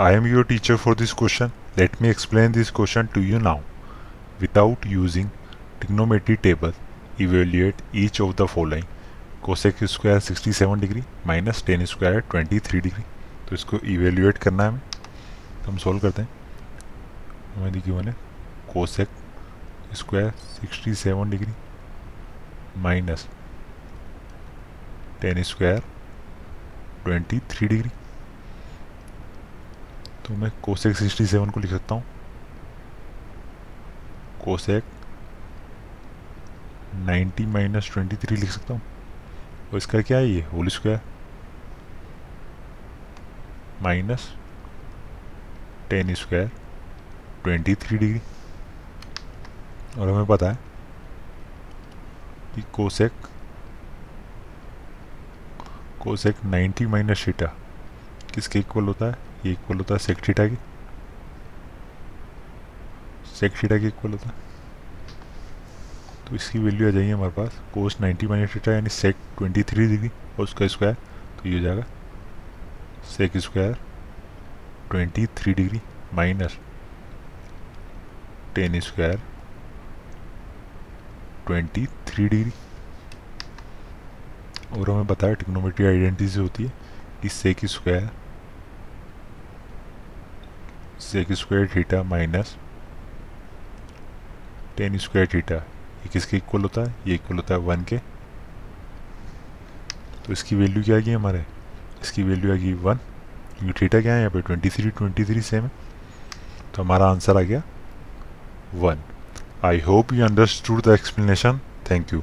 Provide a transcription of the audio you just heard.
I am your teacher for this question let me explain this question to you now without using trigonometry table evaluate each of the following cosec square sixty seven degree minus tan square twenty three degree तो इसको evaluate करना है हमें। तो हम solve करते हैं। हमें देखिए मैंने cosec square sixty seven degree minus tan square twenty three degree तो मैं कोसेक 67 को लिख सकता हूँ। कोसेक 90 माइनस ट्वेंटी थ्री लिख सकता हूँ। और इसका क्या है ये? Whole square minus tan square twenty three degree और हमें पता है कि कोसेक कोसेक 90 माइनस थीटा किसके इक्वल होता है? इक्वल होता है सेक थीटा की? सेक थीटा के इक्वल होता है? तो इसकी वैल्यू आ जाएगी हमारे पास कोस 90 माइनस थीटा यानी सेक 23 डिग्री और उसका स्क्वायर तो ये हो जाएगा sec square 23 degree minus tan square 23 degree और हमें बताया टिक्नोमेट्री आइडेंटिटी होती है कि sec square sec square theta minus tan square theta ये किसके इक्वल होता है? ये इक्वल होता है वन के। तो इसकी वैल्यू क्या आ गई हमारे? इसकी वैल्यू आ गई वन क्योंकि थीटा क्या है? यहाँ पे twenty three twenty three same है। तो हमारा आंसर आ गया one I hope you understood the explanation thank you